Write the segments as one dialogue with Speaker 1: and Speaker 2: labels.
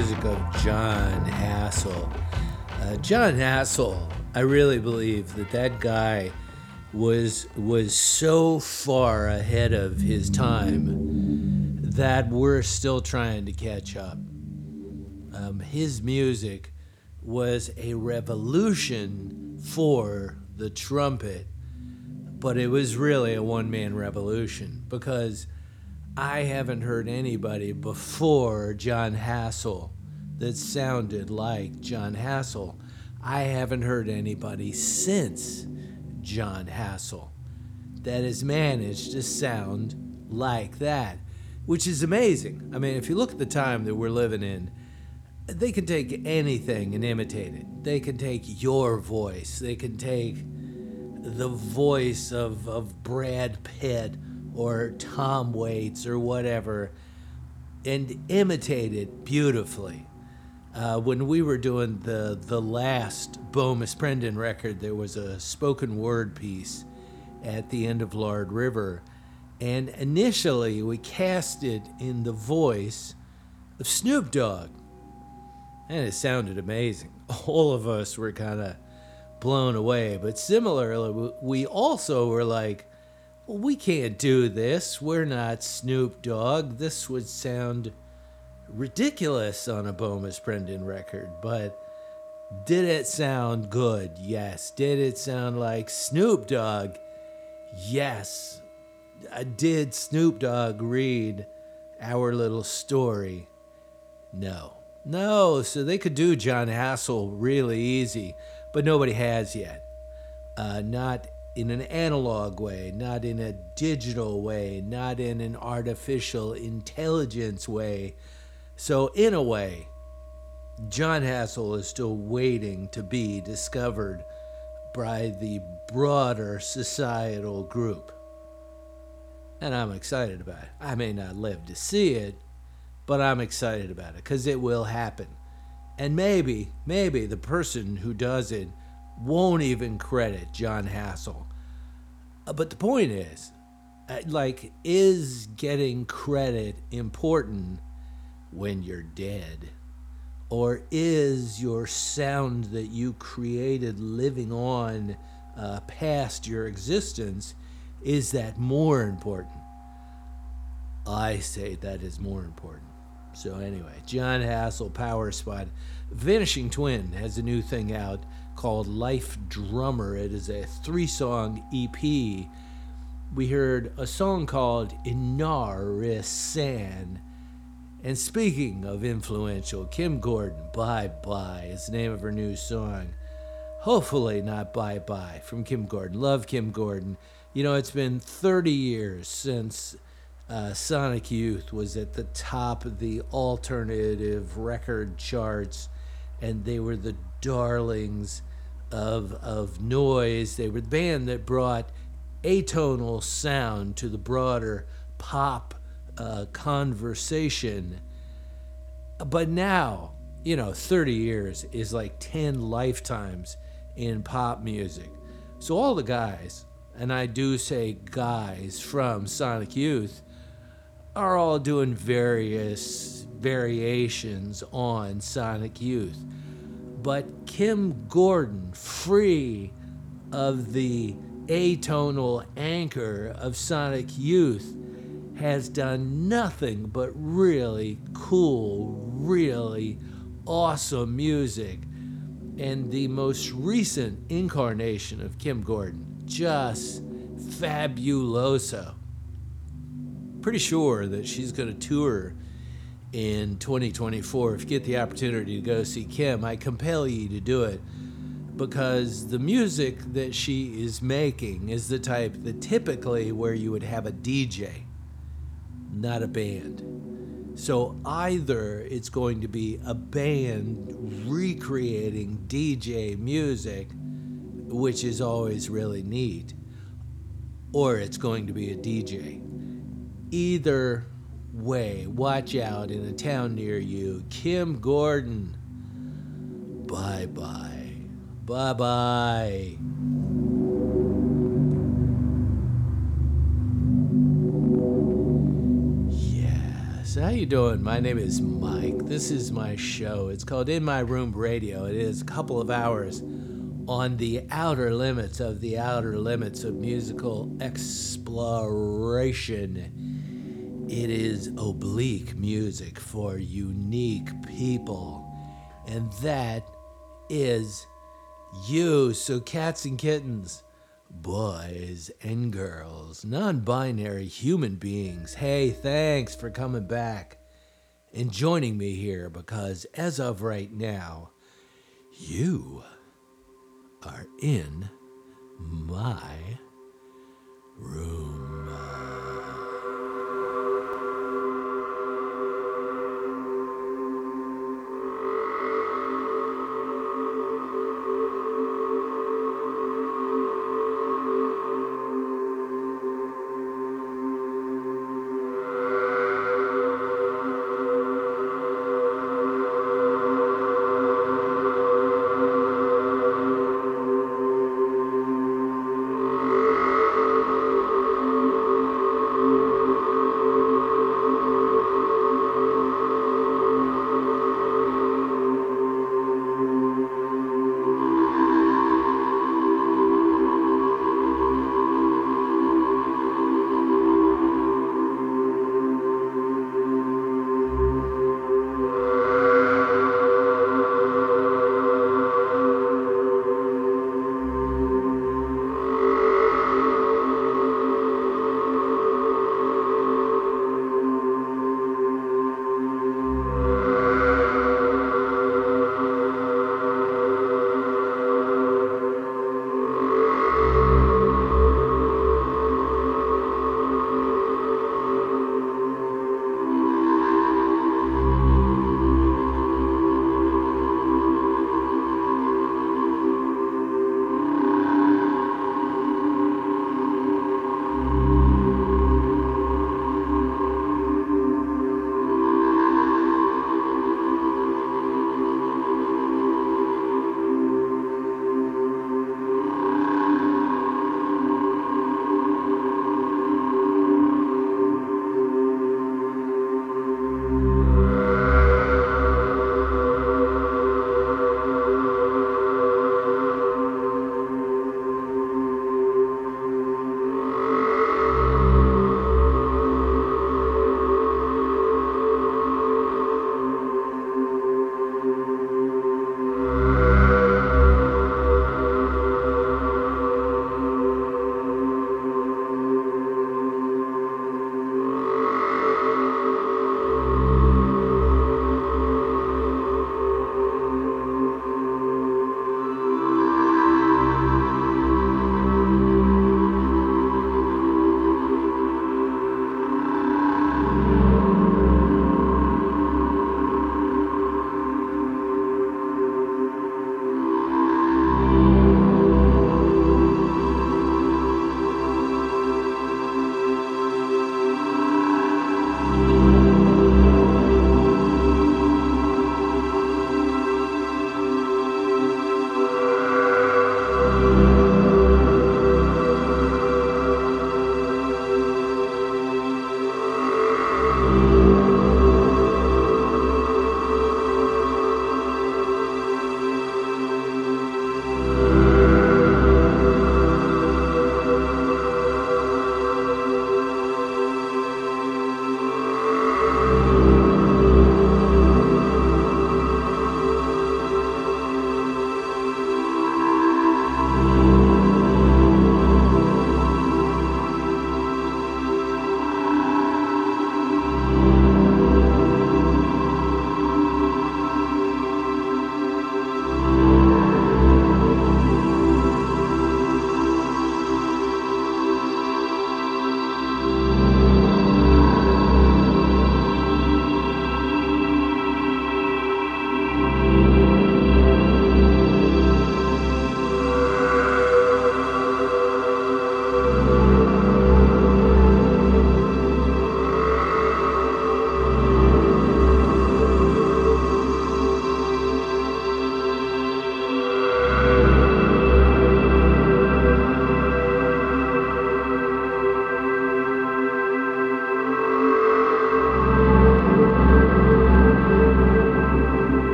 Speaker 1: music of Jon Hassell. Uh, Jon Hassell, I really believe that that guy was was so far ahead of his time that we're still trying to catch up. Um, his music was a revolution for the trumpet, but it was really a one man revolution because I haven't heard anybody before Jon Hassell that sounded like Jon Hassell. I haven't heard anybody since Jon Hassell that has managed to sound like that, which is amazing. I mean, if you look at the time that we're living in, they can take anything and imitate it. They can take your voice, they can take the voice of, of Brad Pitt or Tom Waits or whatever and imitate it beautifully. Uh, when we were doing the the last Bo Prendon record, there was a spoken word piece at the end of Lard River, and initially we cast it in the voice of Snoop Dogg, and it sounded amazing. All of us were kind of blown away, but similarly, we also were like, we can't do this. We're not Snoop Dogg. This would sound ridiculous on a Bomis Prendon record, but did it sound good? Yes. Did it sound like Snoop Dogg? Yes. Uh, did Snoop Dogg read our little story? No. No, so they could do Jon Hassell really easy, but nobody has yet. Uh, not in an analog way, not in a digital way, not in an artificial intelligence way. So, in a way, Jon Hassell is still waiting to be discovered by the broader societal group. And I'm excited about it. I may not live to see it, but I'm excited about it because it will happen. And maybe, maybe the person who does it won't even credit Jon Hassell. Uh, But the point is, uh, like, is getting credit important when you're dead? Or is your sound that you created living on uh, past your existence, is that more important? I say that is more important. So anyway, Jon Hassell, Power Spot, Vanishing Twin has a new thing out called Life Drummer. It is a three-song EP. We heard a song called Inarisan. And speaking of influential, Kim Gordon, Bye Bye is the name of her new song. Hopefully not Bye Bye from Kim Gordon. Love Kim Gordon. You know, it's been 30 years since uh, Sonic Youth was at the top of the alternative record charts, and they were the darlings of, of noise. They were the band that brought atonal sound to the broader pop uh, conversation. But now, you know, 30 years is like 10 lifetimes in pop music. So all the guys, and I do say guys from Sonic Youth, are all doing various variations on Sonic Youth. But Kim Gordon, free of the atonal anchor of Sonic Youth, has done nothing but really cool, really awesome music. And the most recent incarnation of Kim Gordon, just fabuloso. Pretty sure that she's going to tour in 2024. If you get the opportunity to go see Kim, I compel you to do it because the music that she is making is the type that typically where you would have a DJ, not a band. So either it's going to be a band recreating DJ music, which is always really neat, or it's going to be a DJ. Either way, watch out in a town near you. Kim Gordon. Bye bye. Bye bye. Yes, How you doing? My name is Mike. This is my show. It's called In My Room Radio. It is a couple of hours on the outer limits of the outer limits of musical exploration. It is oblique music for unique people. And that is you. So, cats and kittens, boys and girls, non binary human beings, hey, thanks for coming back and joining me here because as of right now, you are in my room.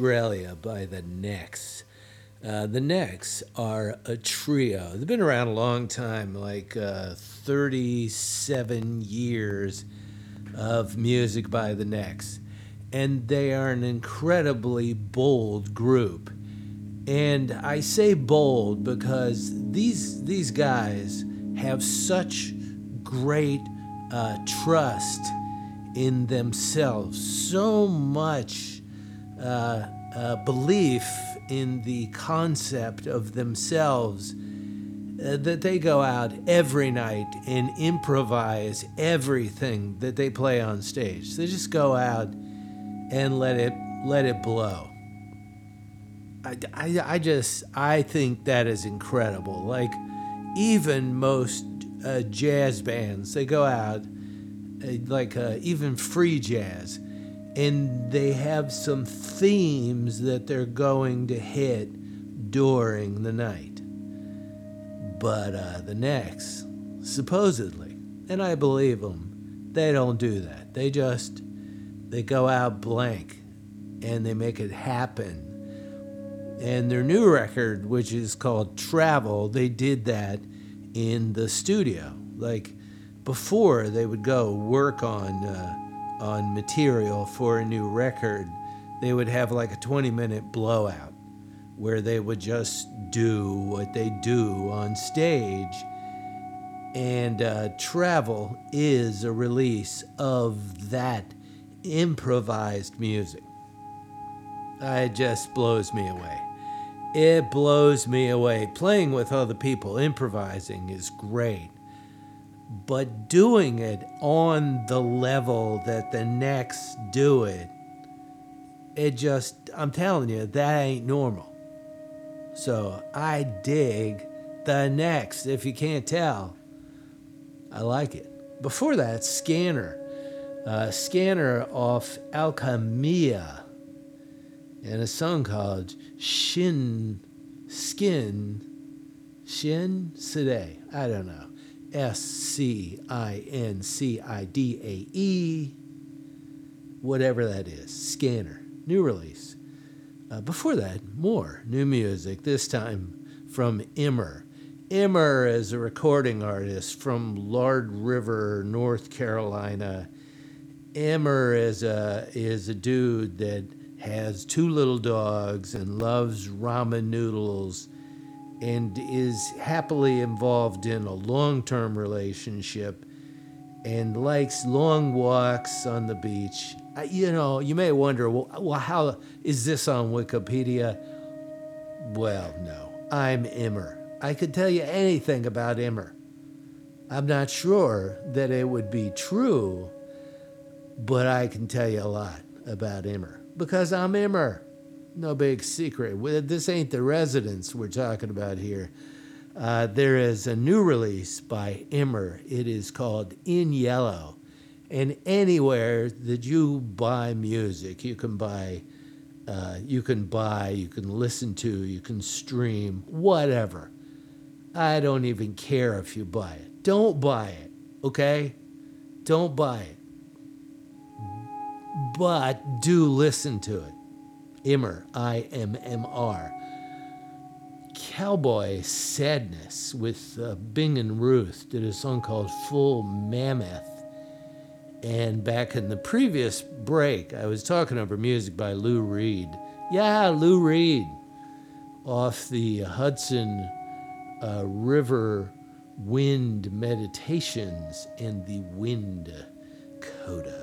Speaker 1: Australia by the Necks. Uh, the Necks are a trio. They've been around a long time, like uh, 37 years of music by the Necks. And they are an incredibly bold group. And I say bold because these, these guys have such great uh, trust in themselves, so much uh, uh, belief in the concept of themselves uh, that they go out every night and improvise everything that they play on stage. They just go out and let it let it blow. I, I, I just I think that is incredible. Like even most uh, jazz bands, they go out uh, like uh, even free jazz, and they have some themes that they're going to hit during the night. But uh, the Necks, supposedly, and I believe them, they don't do that. They just they go out blank, and they make it happen. And their new record, which is called Travel, they did that in the studio. Like before they would go work on uh, on material for a new record, they would have like a 20 minute blowout where they would just do what they do on stage. And uh, Travel is a release of that improvised music. It just blows me away. It blows me away. Playing with other people, improvising is great but doing it on the level that the Necks do it, it just, I'm telling you, that ain't normal. So I dig the Necks, if you can't tell. I like it. Before that, Scanner. Uh, Scanner off Alchemia and a song called Shin Skin Shin Side. I don't know. S C I N C I D A E, whatever that is. Scanner, new release. Uh, before that, more new music, this time from Immer. Immer is a recording artist from Lard River, North Carolina. Immer is a, is a dude that has two little dogs and loves ramen noodles and is happily involved in a long term relationship and likes long walks on the beach. You know, you may wonder, well, how is this on Wikipedia? Well, no, I'm Immer. I could tell you anything about Immer. I'm not sure that it would be true, but I can tell you a lot about Immer because I'm Immer no big secret. This ain't the Residents we're talking about here. Uh, there is a new release by Immer. It is called In Yellow. And anywhere that you buy music, you can buy, uh, you can buy, you can listen to, you can stream, whatever. I don't even care if you buy it. Don't buy it, okay? Don't buy it. But do listen to it. Immer, I M M R. Cowboy Sadness with uh, Bing and Ruth did a song called Full Mammoth. And back in the previous break, I was talking over music by Lou Reed. Yeah, Lou Reed off the Hudson uh, River Wind Meditations and the Wind Coda.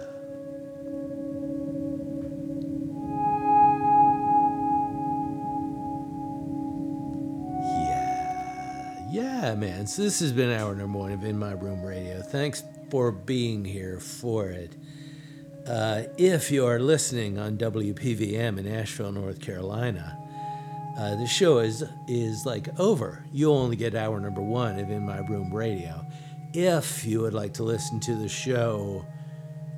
Speaker 1: Yeah, man. So this has been hour number one of In My Room Radio. Thanks for being here for it. Uh, if you are listening on WPVM in Asheville, North Carolina, uh, the show is is like over. You'll only get hour number one of In My Room Radio. If you would like to listen to the show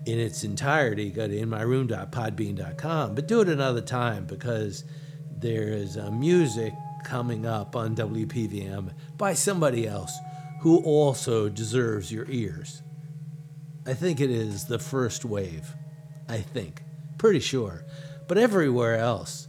Speaker 1: in its entirety, go to inmyroom.podbean.com, but do it another time because there is uh, music coming up on WPVM by somebody else who also deserves your ears. I think it is the first wave. I think. Pretty sure. But everywhere else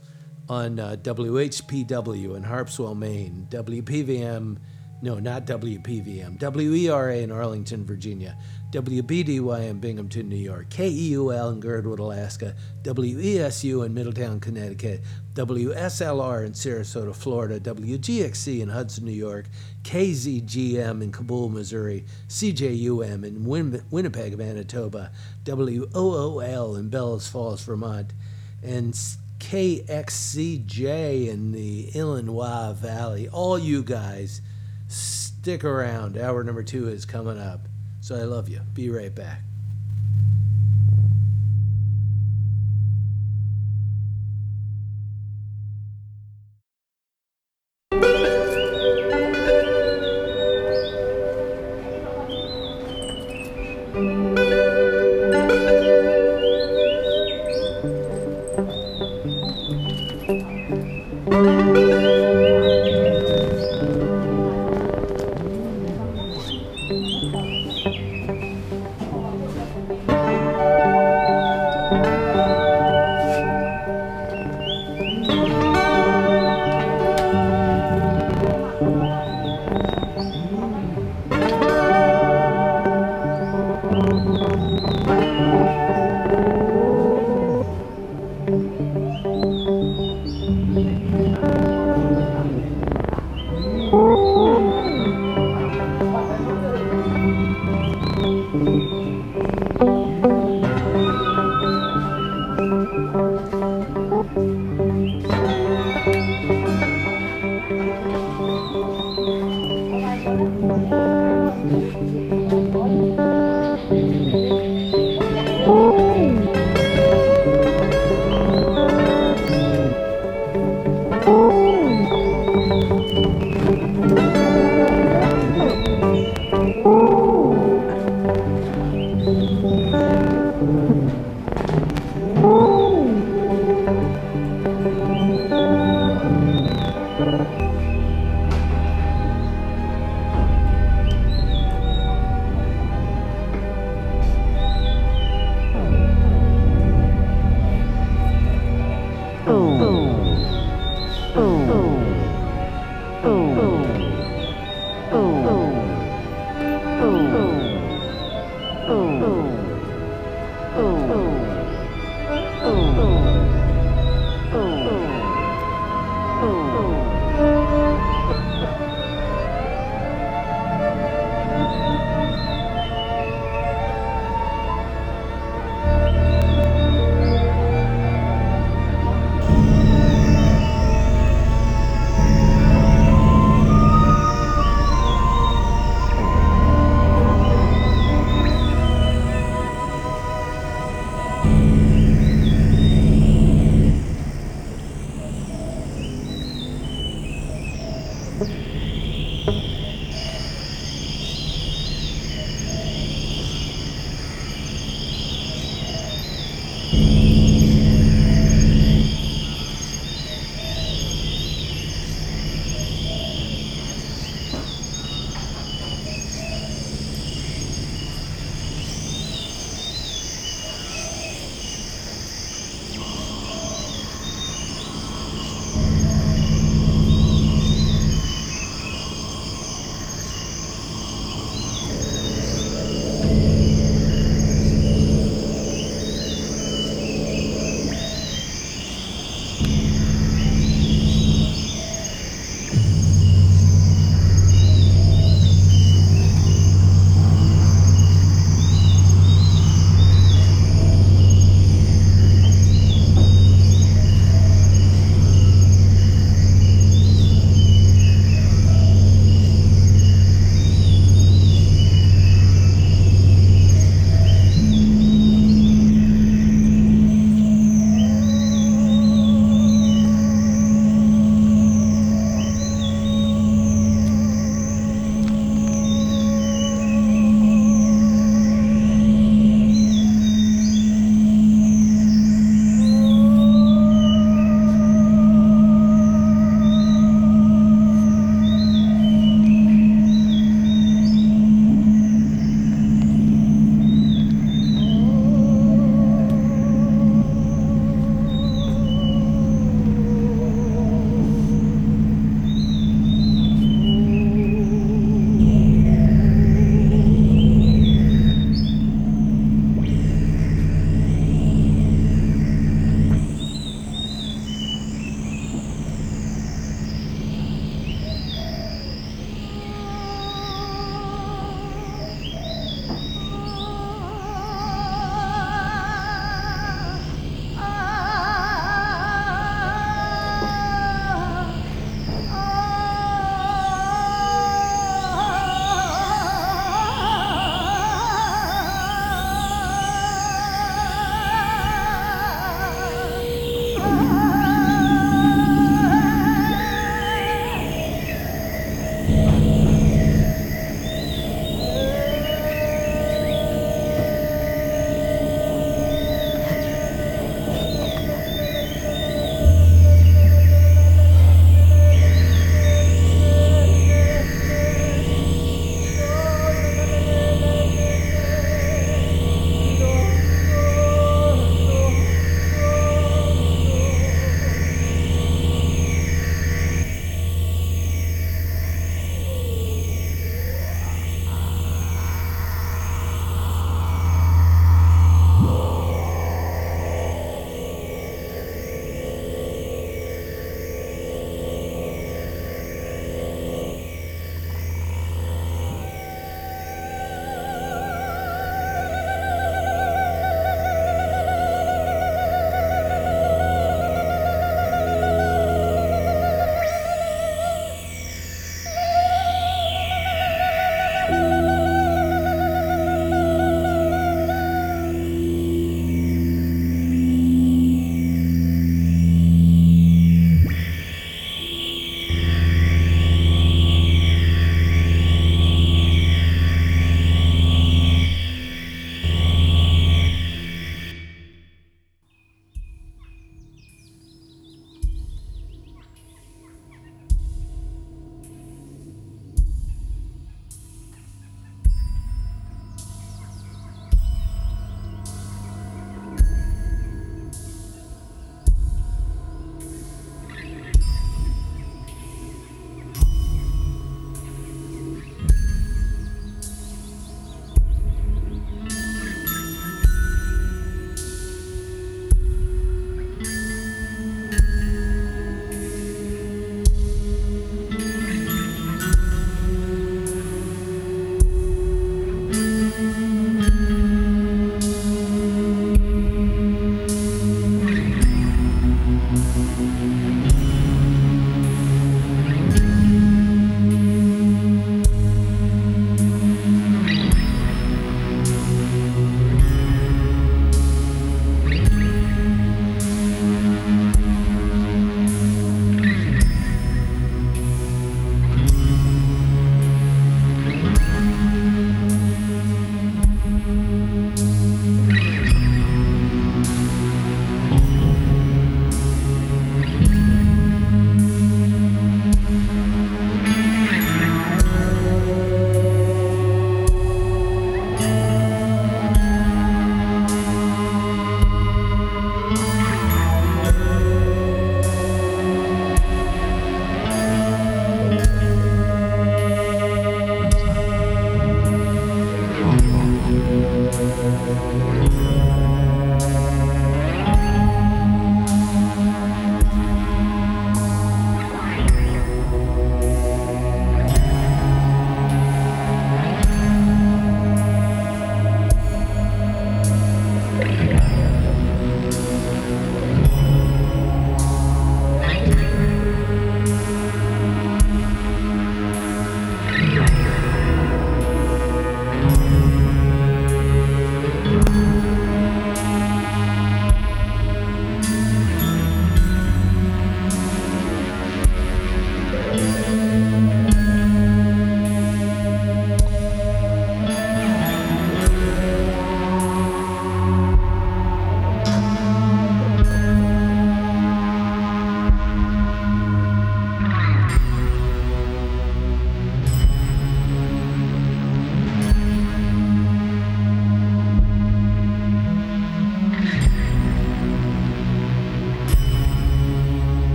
Speaker 1: on uh, WHPW in Harpswell, Maine, WPVM, no, not WPVM, WERA in Arlington, Virginia, WBDY in Binghamton, New York, KEUL in Girdwood, Alaska, WESU in Middletown, Connecticut, WSLR in Sarasota, Florida, WGXC in Hudson, New York, KZGM in Cabool, Missouri, CJUM in Win- Winnipeg, Manitoba, WOOL in Bellows Falls, Vermont, and KXCJ in the Illinois Valley. All you guys, stick around. Hour number two is coming up. So I love you. Be right back.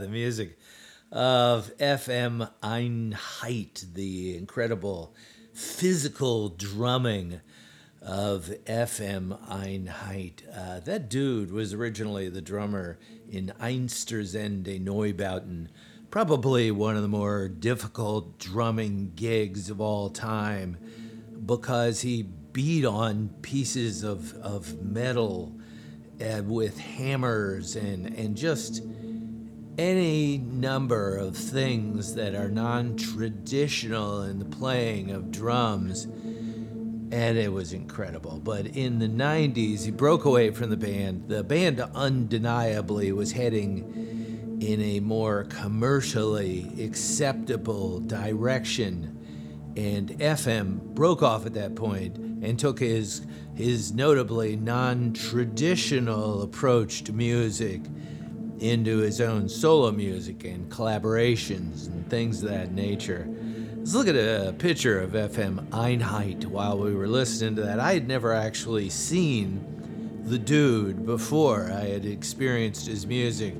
Speaker 1: The music of FM Einheit, the incredible physical drumming of FM Einheit. Uh, that dude was originally the drummer in Einstürzende Neubauten, probably one of the more difficult drumming gigs of all time because he beat on pieces of, of metal uh, with hammers and, and just any number of things that are non traditional in the playing of drums. And it was incredible. But in the 90s, he broke away from the band. The band undeniably was heading in a more commercially acceptable direction. And FM broke off at that point and took his, his notably non traditional approach to music into his own solo music and collaborations and things of that nature. Let's look at a picture of FM Einheit while we were listening to that. I had never actually seen the dude before. I had experienced his music,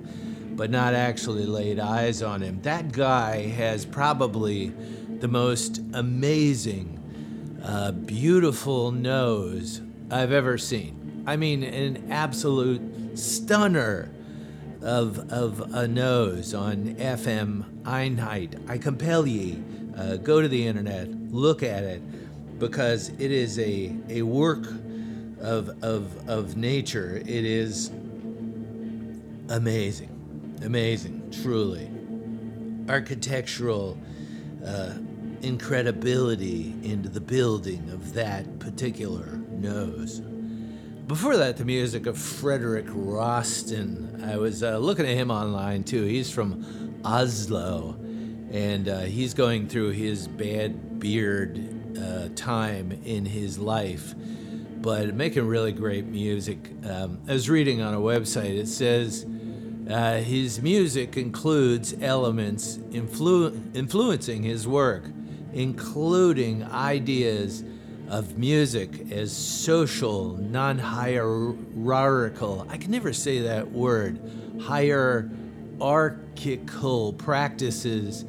Speaker 1: but not actually laid eyes on him. That guy has probably the most amazing, uh, beautiful nose I've ever seen. I mean, an absolute stunner of, of a nose on FM Einheit. I compel ye, uh, go to the internet, look at it, because it is a, a work of, of, of nature. It is amazing, amazing, truly. Architectural uh, incredibility into the building of that particular nose. Before that, the music of Frederick Rasten. I was uh, looking at him online too. He's from Oslo, and uh, he's going through his bad beard uh, time in his life, but making really great music. Um, I was reading on a website, it says uh, his music includes elements influ- influencing his work, including ideas of music as social, non hierarchical, I can never say that word, hierarchical practices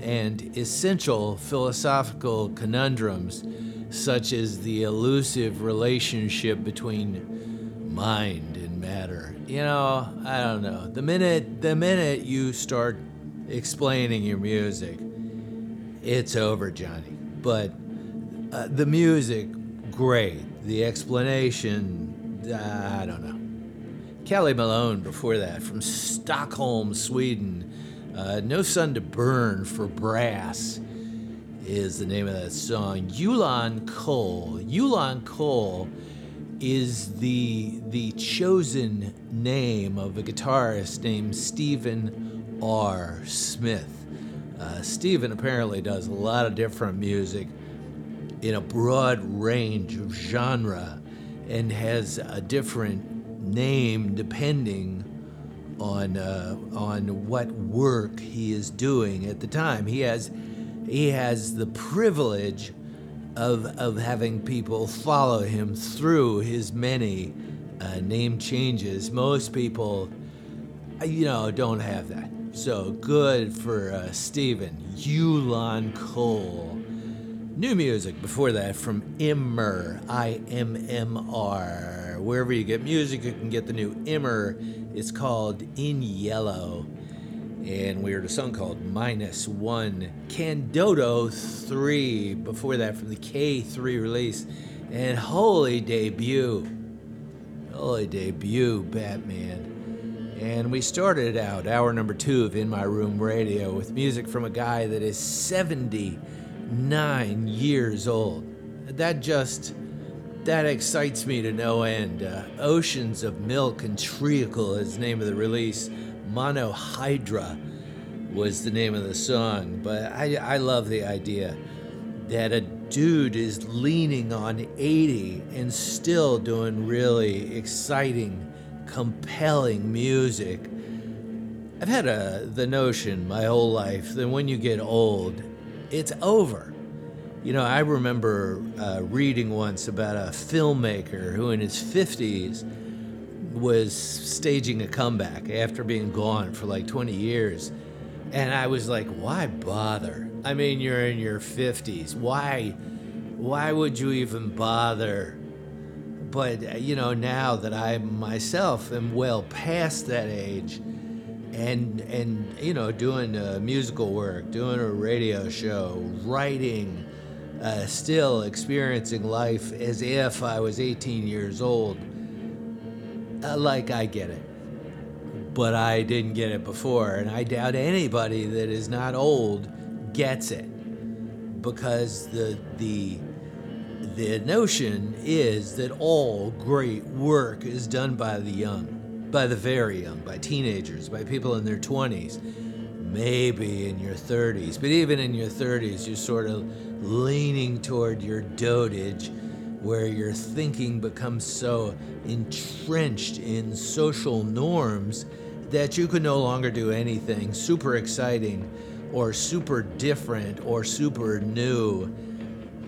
Speaker 1: and essential philosophical conundrums, such as the elusive relationship between mind and matter. You know, I don't know. The minute the minute you start explaining your music, it's over, Johnny. But uh, the music, great. The explanation, I don't know. Kali Malone before that from Stockholm, Sweden. Uh, no Sun to Burn for Brass is the name of that song. Ulaan Khol. Ulaan Khol is the the chosen name of a guitarist named Stephen R. Smith. Uh, Stephen apparently does a lot of different music in a broad range of genre and has a different name depending on uh, on what work he is doing at the time. He has he has the privilege of of having people follow him through his many uh, name changes. Most people, you know, don't have that. So good for uh, Stephen Ulaan Khol. New music before that from IMMR, I M M R. Wherever you get music, you can get the new IMMR. It's called In Yellow. And we heard a song called Minus One. Kandodo 3 before that from the K3 release. And holy debut. Holy debut, Batman. And we started out hour number two of In My Room Radio with music from a guy that is 70 nine years old. That just that excites me to no end. Uh, Oceans of Milk and Treacle is the name of the release. Monohydra was the name of the song. But I, I love the idea that a dude is leaning on 80 and still doing really exciting, compelling music. I've had a, the notion my whole life that when you get old, it's over. You know, I remember uh, reading once about a filmmaker who, in his 50s, was staging a comeback after being gone for like 20 years. And I was like, why bother? I mean, you're in your 50s. Why why would you even bother? But uh, you know, now that I myself am well past that age and and you know, doing uh, musical work, doing a radio show, writing, uh, still experiencing life as if I was 18 years old. Uh, like I get it, but I didn't get it before, and I doubt anybody that is not old gets it, because the the the notion is that all great work is done by the young, by the very young, by teenagers, by people in their 20s, maybe in your 30s, but even in your 30s, you're sort of leaning toward your dotage where your thinking becomes so entrenched in social norms that you can no longer do anything super exciting or super different or super new.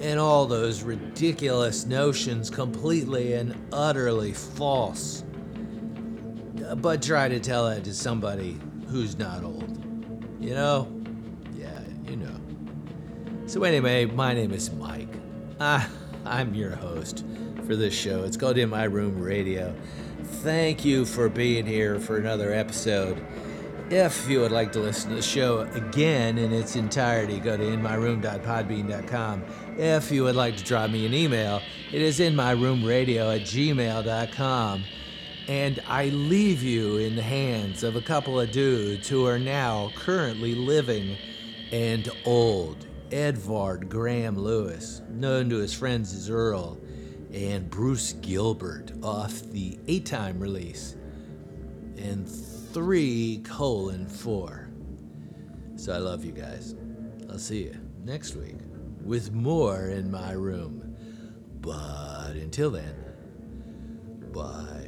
Speaker 1: And all those ridiculous notions completely and utterly false. But try to tell that to somebody who's not old. You know? Yeah, you know. So, anyway, my name is Mike. Ah. I'm your host for this show. It's called In My Room Radio. Thank you for being here for another episode. If you would like to listen to the show again in its entirety, go to inmyroom.podbean.com. If you would like to drop me an email, it is inmyroomradio at gmail.com. And I leave you in the hands of a couple of dudes who are now currently living and old. Edvard Graham Lewis, known to his friends as Earl, and Bruce Gilbert off the eight time release, and three colon four. So I love you guys. I'll see you next week with more in my room. But until then, bye.